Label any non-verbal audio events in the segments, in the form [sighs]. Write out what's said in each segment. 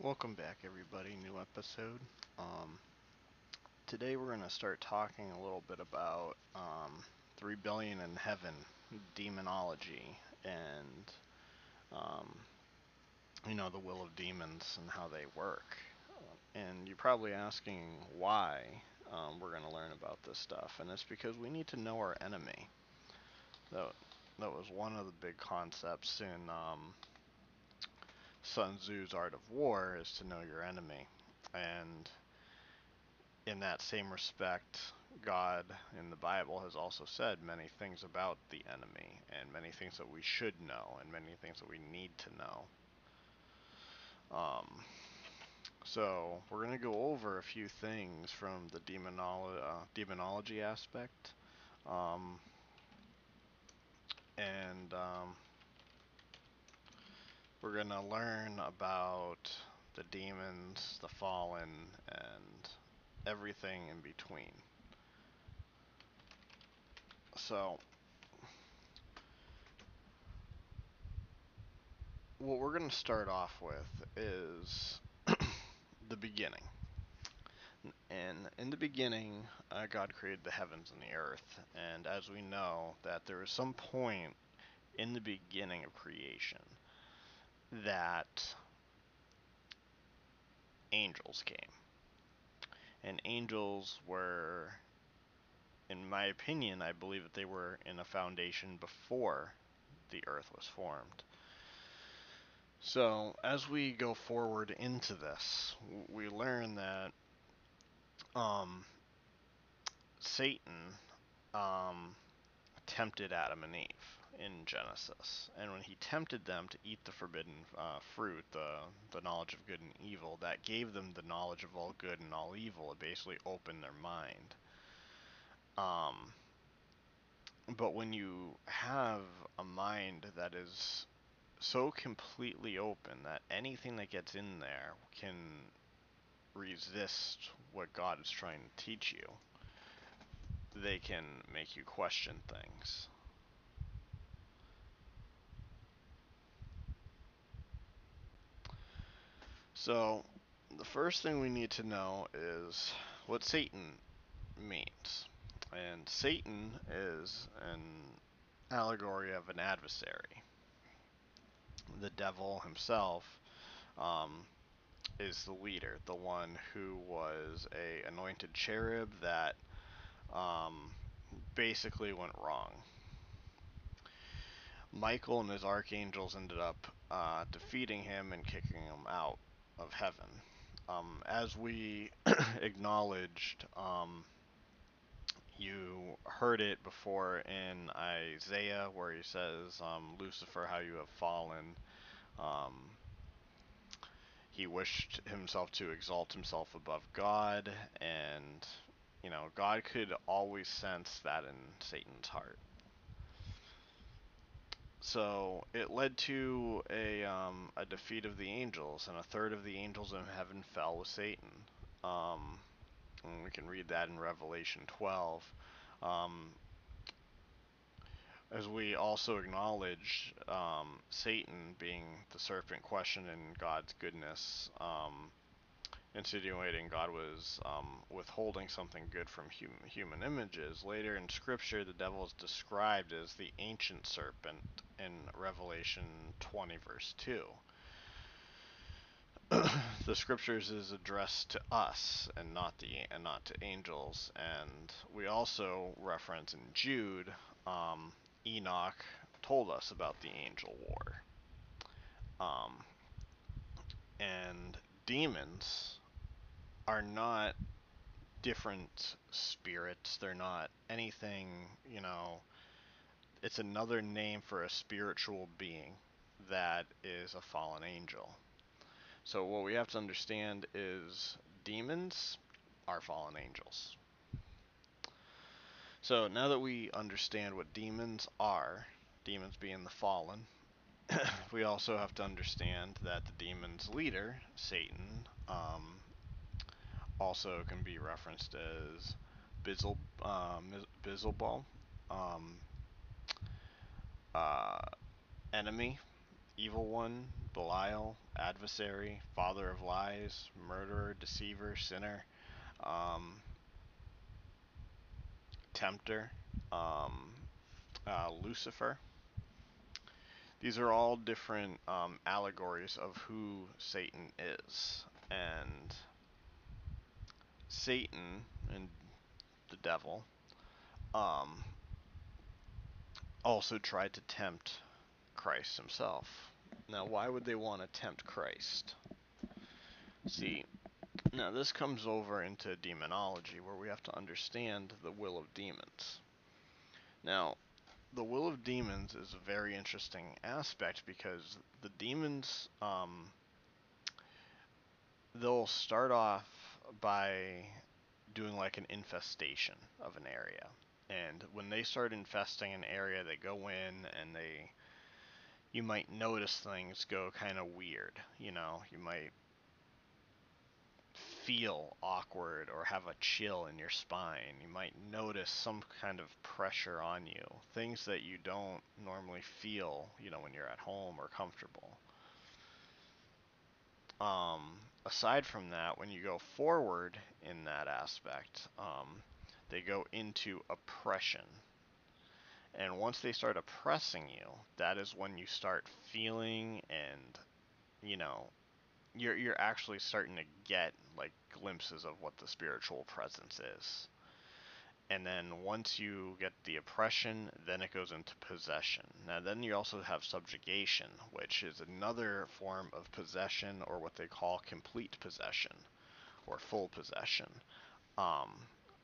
Welcome back, everybody. New episode. Um, today we're going to start talking a little bit about um, in heaven, demonology, and um, you know the will of demons and how they work. And you're probably asking why um, we're going to learn about this stuff, and it's because we need to know our enemy. That that was one of the big concepts in um, Sun Tzu's Art of War is to know your enemy. And in that same respect, God in the Bible has also said many things about the enemy and many things that we should know and many things that we need to know. Um, so we're going to go over a few things from the demonolo- uh, demonology aspect. Um, and um, we're going to learn about the demons, the fallen, and everything in between. So, what we're going to start off with is [coughs] the beginning. And in the beginning, uh, God created the heavens and the earth. And as we know, that there was some point in the beginning of creation that angels came. And angels were, in my opinion, I believe that they were in a foundation before the earth was formed. So, as we go forward into this, we learn that um, Satan um, tempted Adam and Eve in Genesis, and when he tempted them to eat the forbidden uh, fruit, the the knowledge of good and evil, that gave them the knowledge of all good and all evil. It basically opened their mind. Um, but when you have a mind that is so completely open that anything that gets in there can resist what God is trying to teach you, they can make you question things. So, the first thing we need to know is what Satan means. And Satan is an allegory of an adversary. The devil himself um, is the leader, the one who was a anointed cherub that um, basically went wrong. Michael and his archangels ended up uh, defeating him and kicking him out of heaven. Um, as we [clears throat] acknowledged, um, you heard it before in Isaiah where he says, um, Lucifer, how you have fallen. Um, he wished himself to exalt himself above God, and, you know, God could always sense that in Satan's heart. So it led to a um, a defeat of the angels, and a third of the angels in heaven fell with Satan. Um, and we can read that in Revelation 12. Um, as we also acknowledge um, Satan being the serpent questioning God's goodness, um, insinuating God was um, withholding something good from human, human images. Later in Scripture, the devil is described as the ancient serpent in Revelation 20, verse 2. [clears throat] the scriptures is addressed to us and not the and not to angels, and we also reference in Jude, um, Enoch told us about the angel war. Um, and demons are not different spirits. They're not anything, you know, it's another name for a spiritual being that is a fallen angel. So what we have to understand is demons are fallen angels. So now that we understand what demons are, demons being the fallen, [coughs] we also have to understand that the demon's leader, Satan, um, also can be referenced as Bizzle, um, Beelzebul, um, uh, enemy, evil one, Belial, adversary, father of lies, murderer, deceiver, sinner, um, tempter, um, uh, Lucifer. These are all different um, allegories of who Satan is. And Satan and the devil um, also tried to tempt Christ himself. Now, why would they want to tempt Christ? See, now this comes over into demonology where we have to understand the will of demons. Now, the will of demons is a very interesting aspect because the demons um, they'll start off by doing like an infestation of an area. And when they start infesting an area, they go in and they you might notice things go kind of weird, you know, you might feel awkward or have a chill in your spine. You might notice some kind of pressure on you, things that you don't normally feel, you know, when you're at home or comfortable. Um, aside from that, when you go forward in that aspect, um, they go into oppression. And once they start oppressing you, that is when you start feeling and, you know, you're you're actually starting to get like glimpses of what the spiritual presence is. And then once you get the oppression, then it goes into possession. Now, then you also have subjugation, which is another form of possession, or what they call complete possession, or full possession. Um,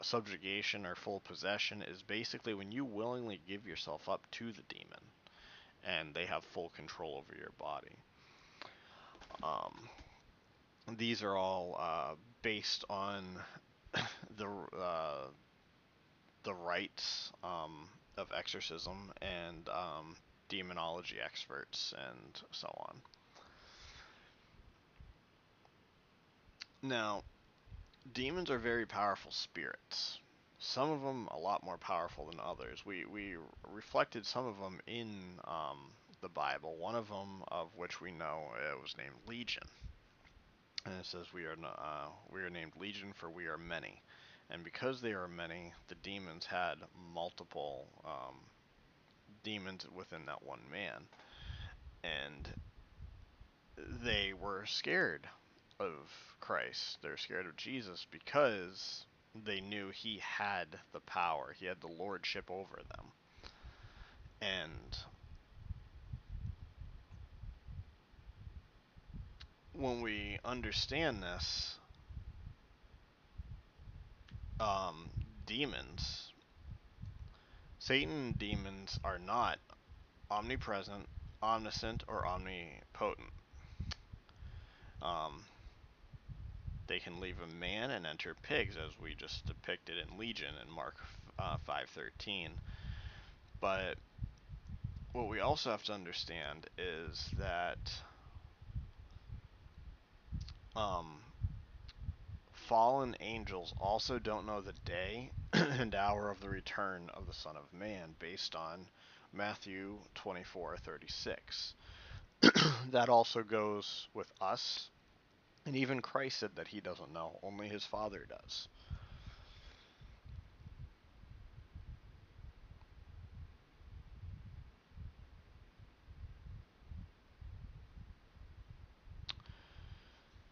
subjugation or full possession is basically when you willingly give yourself up to the demon, and they have full control over your body. Um, these are all uh, based on [coughs] the uh, the rites um, of exorcism and um, demonology experts and so on. Now, demons are very powerful spirits. Some of them a lot more powerful than others. We we reflected some of them in um, the Bible. One of them, of which we know, it was named Legion, and it says we are uh, we are named Legion for we are many and because they are many, the demons had multiple um, demons within that one man, and they were scared of Christ. They're scared of Jesus because they knew he had the power. He had the lordship over them. And when we understand this, um, demons, Satan demons are not omnipresent, omniscient, or omnipotent. Um, they can leave a man and enter pigs, as we just depicted in Legion in Mark uh, 5:13. But what we also have to understand is that um, fallen angels also don't know the day [clears throat] and hour of the return of the Son of Man, based on Matthew 24:36. [clears throat] that also goes with us and even Christ said that he doesn't know, only his Father does.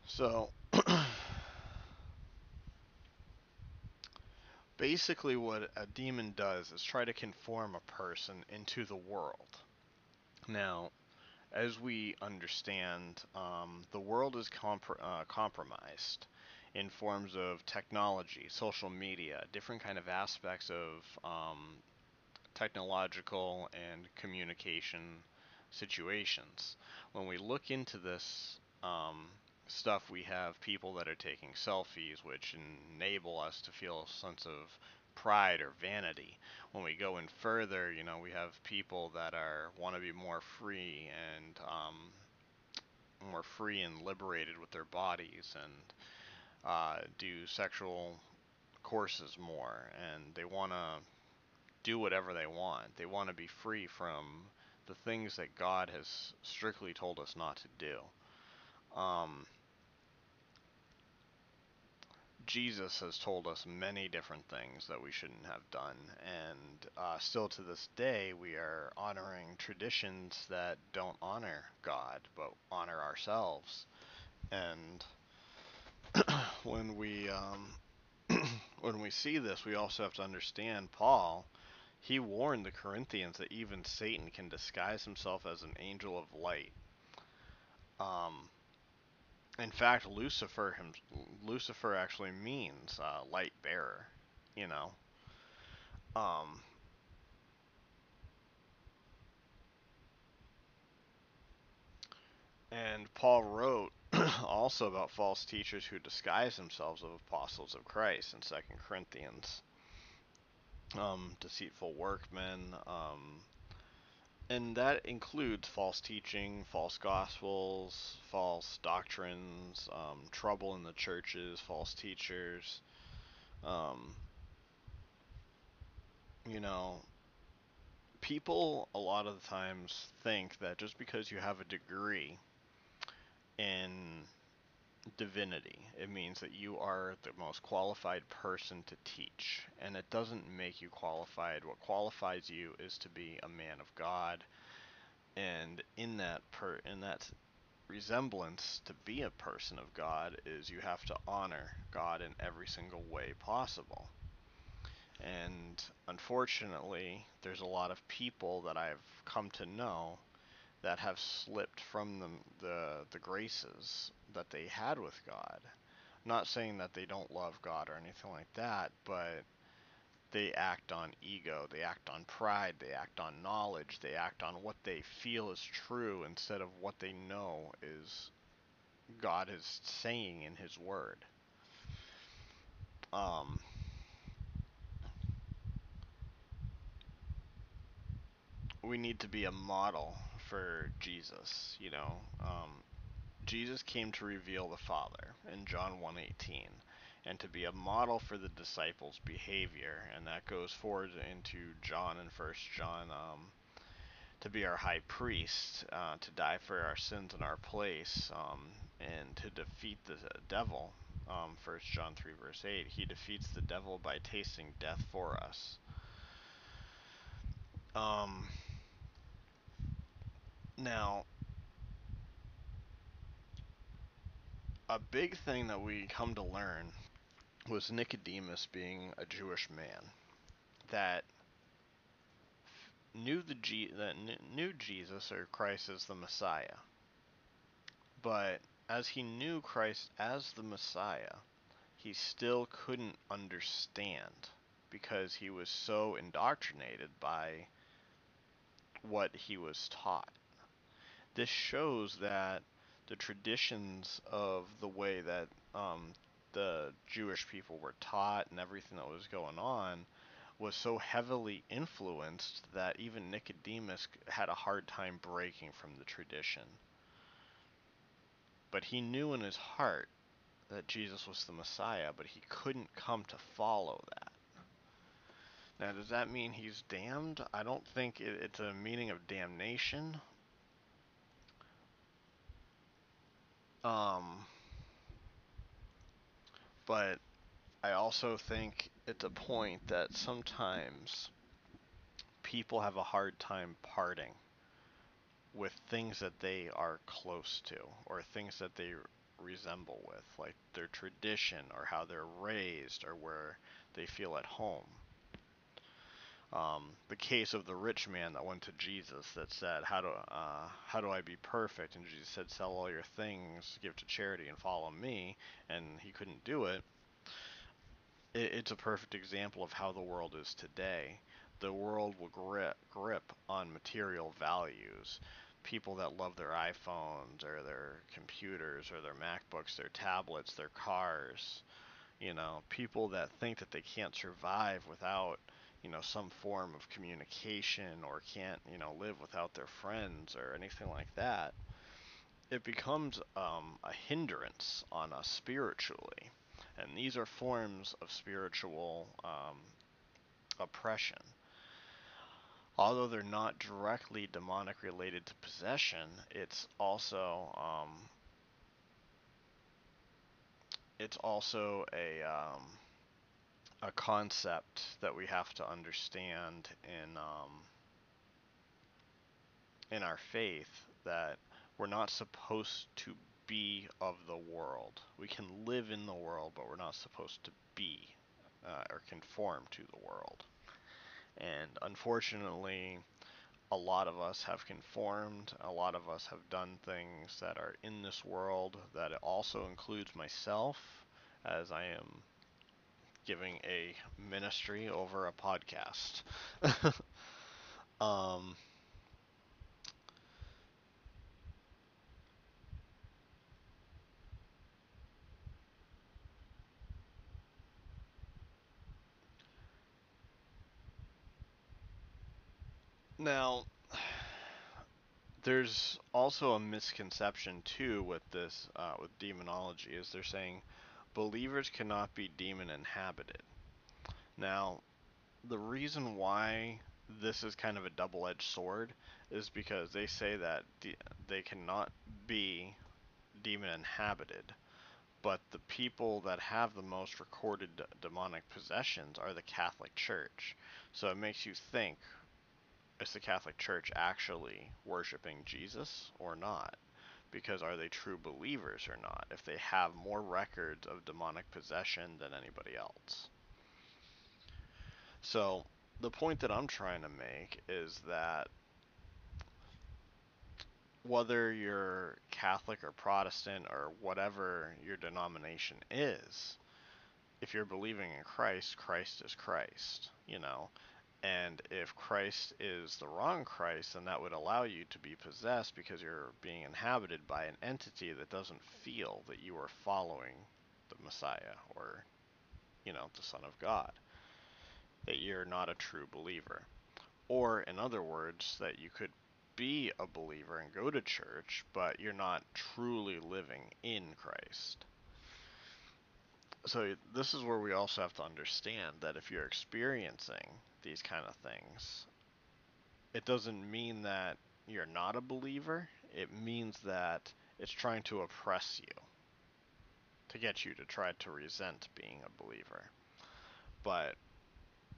So, [clears throat] basically, what a demon does is try to conform a person into the world. Now, as we understand, um, the world is uh, compromised in forms of technology, social media, different kind of aspects of um, technological and communication situations. When we look into this um, stuff, we have people that are taking selfies, which enable us to feel a sense of pride or vanity. When we go in further, you know, we have people that are want to be more free and um, more free and liberated with their bodies and uh, do sexual courses more, and they want to do whatever they want. They want to be free from the things that God has strictly told us not to do. Um, Jesus has told us many different things that we shouldn't have done, and uh, still to this day, we are honoring traditions that don't honor God but honor ourselves. And [clears throat] when we um, [clears throat] when we see this, we also have to understand Paul. He warned the Corinthians that even Satan can disguise himself as an angel of light. Um, in fact, Lucifer him, Lucifer actually means uh, light bearer. You know. Um, and Paul wrote [clears throat] also about false teachers who disguise themselves of apostles of Christ in Second Corinthians. Um, deceitful workmen, um, and that includes false teaching, false gospels, false doctrines, um, trouble in the churches, false teachers. Um, you know, people a lot of the times think that just because you have a degree in divinity. It means that you are the most qualified person to teach, and it doesn't make you qualified. What qualifies you is to be a man of God, and in that per in that resemblance to be a person of God is you have to honor God in every single way possible. And unfortunately, there's a lot of people that I've come to know that have slipped from the, the, the graces that they had with God. not saying that they don't love God or anything like that, but they act on ego, they act on pride, they act on knowledge, they act on what they feel is true instead of what they know is God is saying in His Word. Um, we need to be a model for Jesus, you know. Um, Jesus came to reveal the Father in John 1:18 and to be a model for the disciples' behavior and that goes forward into John and First John um, to be our high priest uh, to die for our sins in our place um, and to defeat the devil um, First John 3 verse 8 he defeats the devil by tasting death for us um, now a big thing that we come to learn was Nicodemus being a Jewish man that knew the G- that knew Jesus or Christ as the Messiah. But as he knew Christ as the Messiah, he still couldn't understand because he was so indoctrinated by what he was taught. This shows that the traditions of the way that um, the Jewish people were taught and everything that was going on was so heavily influenced that even Nicodemus had a hard time breaking from the tradition. But he knew in his heart that Jesus was the Messiah, but he couldn't come to follow that. Now, does that mean he's damned? I don't think it, it's a meaning of damnation. Um, but I also think it's a point that sometimes people have a hard time parting with things that they are close to or things that they resemble with, like their tradition or how they're raised or where they feel at home. Um, the case of the rich man that went to Jesus that said, "How do uh, how do I be perfect?" And Jesus said, "Sell all your things, give to charity, and follow me." And he couldn't do it. it it's a perfect example of how the world is today. The world will grip grip on material values. People that love their iPhones or their computers or their MacBooks, their tablets, their cars, you know, people that think that they can't survive without, you know, some form of communication or can't, you know, live without their friends or anything like that, it becomes um, a hindrance on us spiritually. And these are forms of spiritual um, oppression. although they're not directly demonic related to possession, it's also um, it's also a um, a concept that we have to understand in um, in our faith that we're not supposed to be of the world. We can live in the world, but we're not supposed to be uh, or conform to the world. And unfortunately, a lot of us have conformed. A lot of us have done things that are in this world. That also includes myself, as I am giving a ministry over a podcast. [laughs] um, now, there's also a misconception too with this, uh, with demonology, is they're saying believers cannot be demon inhabited. Now, the reason why this is kind of a double-edged sword is because they say that they cannot be demon inhabited, but the people that have the most recorded demonic possessions are the Catholic Church. So it makes you think is the Catholic Church actually worshiping Jesus or not? Because are they true believers or not if they have more records of demonic possession than anybody else? So, the point that I'm trying to make is that whether you're Catholic or Protestant or whatever your denomination is, if you're believing in Christ, Christ is Christ, you know. And if Christ is the wrong Christ, then that would allow you to be possessed because you're being inhabited by an entity that doesn't feel that you are following the Messiah or, you know, the Son of God. That you're not a true believer. Or, in other words, that you could be a believer and go to church, but you're not truly living in Christ. So, this is where we also have to understand that if you're experiencing these kind of things, it doesn't mean that you're not a believer. It means that it's trying to oppress you to get you to try to resent being a believer. But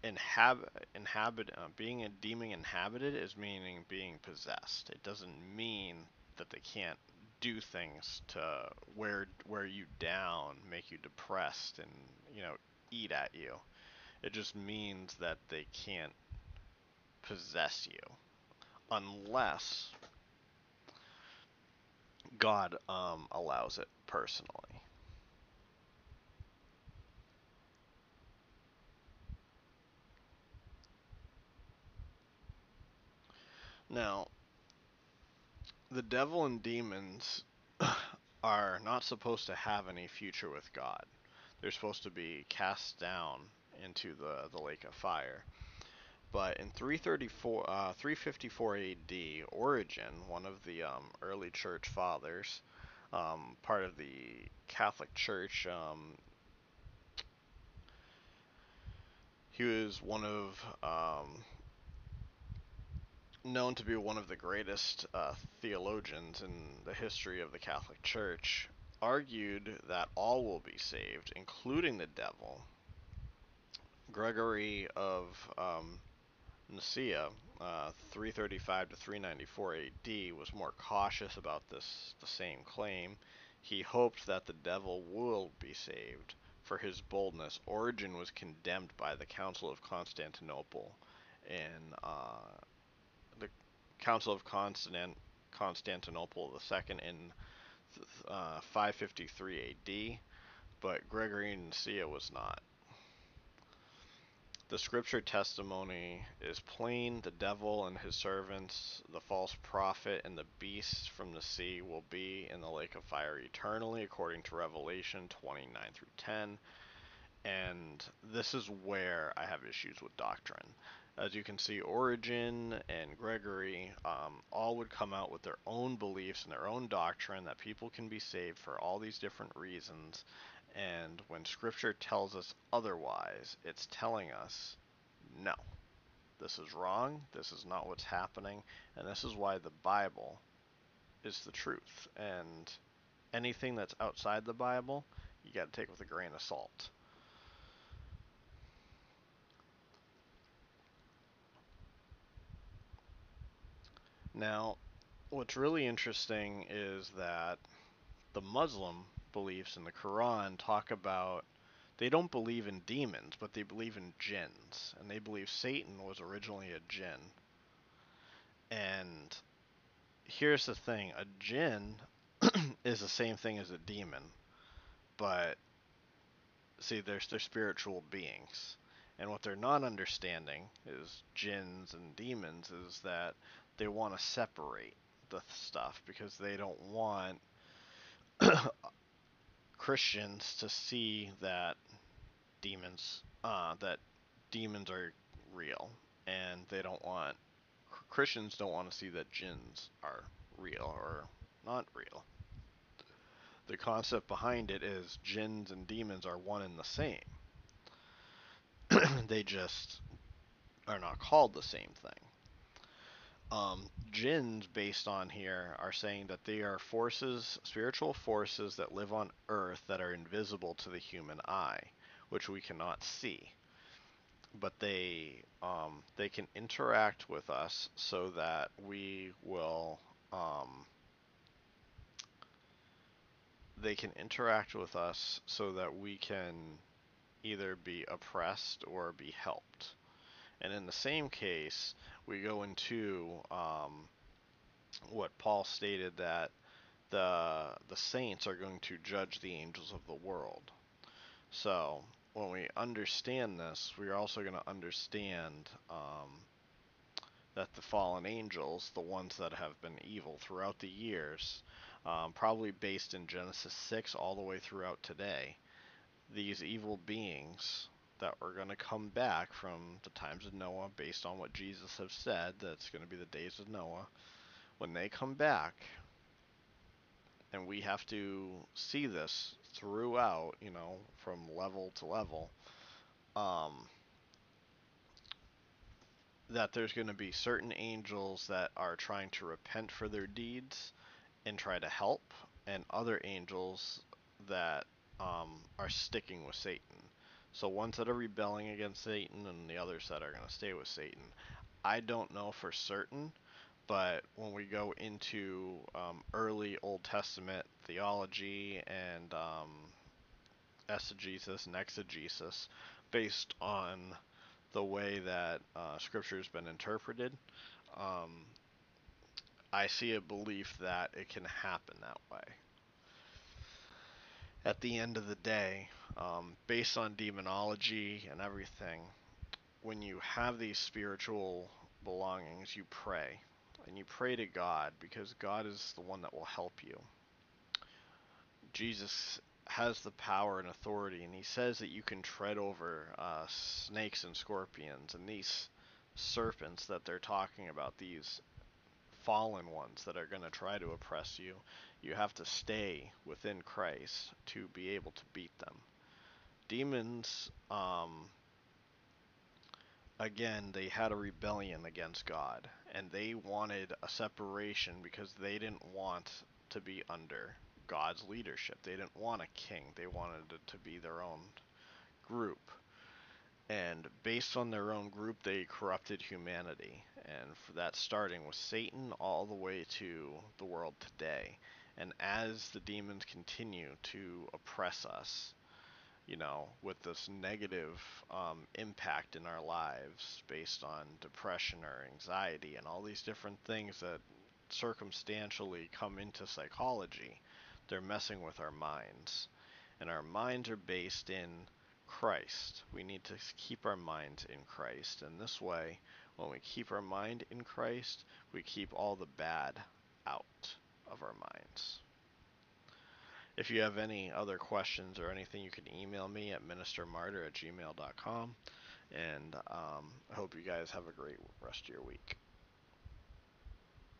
inhabit inhabit uh, being a demon inhabited is meaning being possessed. It doesn't mean that they can't do things to wear wear you down, make you depressed, and you know eat at you. It just means that they can't possess you unless God um, allows it personally. Now, the devil and demons [sighs] are not supposed to have any future with God. They're supposed to be cast down into the, the lake of fire. But in 334, uh, 354 AD, Origen, one of the um, early church fathers, um, part of the Catholic Church, um, he was one of um, known to be one of the greatest uh, theologians in the history of the Catholic Church, argued that all will be saved, including the devil. Gregory of um, Nyssa, uh, 335 to 394 AD, was more cautious about this the same claim. He hoped that the devil will be saved. For his boldness, Origen was condemned by the Council of Constantinople in uh, Council of Constant- Constantinople II in uh, 553 AD, but Gregory Nyssa was not. The scripture testimony is plain the devil and his servants, the false prophet, and the beast from the sea will be in the lake of fire eternally, according to Revelation 29 through 10. And this is where I have issues with doctrine. As you can see, Origen and Gregory um, all would come out with their own beliefs and their own doctrine that people can be saved for all these different reasons. And when Scripture tells us otherwise, it's telling us, no, This is wrong. This is not what's happening. And this is why the Bible is the truth. And anything that's outside the Bible, you got to take with a grain of salt. Now, what's really interesting is that the Muslim beliefs in the Quran talk about they don't believe in demons, but they believe in jinns, and they believe Satan was originally a jinn. And here's the thing: a jinn [clears throat] is the same thing as a demon, but see, there's they're spiritual beings, and what they're not understanding is jinns and demons is that they want to separate the stuff because they don't want [coughs] Christians to see that demons uh, that demons are real, and they don't want Christians don't want to see that jinns are real or not real. The concept behind it is jinns and demons are one and the same. [coughs] they just are not called the same thing. Um, jinns, based on here, are saying that they are forces, spiritual forces that live on Earth that are invisible to the human eye, which we cannot see. But they um, they can interact with us so that we will um, they can interact with us so that we can either be oppressed or be helped. And in the same case, we go into um, what Paul stated that the the saints are going to judge the angels of the world. So when we understand this, we're also going to understand um, that the fallen angels, the ones that have been evil throughout the years, um, probably based in Genesis 6 all the way throughout today, these evil beings that were going to come back from the times of Noah based on what Jesus has said that's going to be the days of Noah. When they come back and we have to see this throughout you know from level to level um, that there's going to be certain angels that are trying to repent for their deeds and try to help and other angels that um, are sticking with Satan so ones that are rebelling against Satan and the others that are going to stay with Satan. I don't know for certain, but when we go into um, early Old Testament theology and um, eisegesis and exegesis, based on the way that uh, Scripture has been interpreted, um, I see a belief that it can happen that way. At the end of the day, um, based on demonology and everything, when you have these spiritual belongings, you pray. And you pray to God because God is the one that will help you. Jesus has the power and authority, and he says that you can tread over uh, snakes and scorpions and these serpents that they're talking about, these fallen ones that are going to try to oppress you. You have to stay within Christ to be able to beat them demons, um, again, they had a rebellion against God, and they wanted a separation because they didn't want to be under God's leadership. They didn't want a king. They wanted it to be their own group. And based on their own group, they corrupted humanity. And for that starting with Satan all the way to the world today. And as the demons continue to oppress us, you know, with this negative um, impact in our lives based on depression or anxiety and all these different things that circumstantially come into psychology, they're messing with our minds. And our minds are based in Christ. We need to keep our minds in Christ. And this way, when we keep our mind in Christ, we keep all the bad out of our minds. If you have any other questions or anything, you can email me at ministermartyr at gmail.com. And um, I hope you guys have a great rest of your week.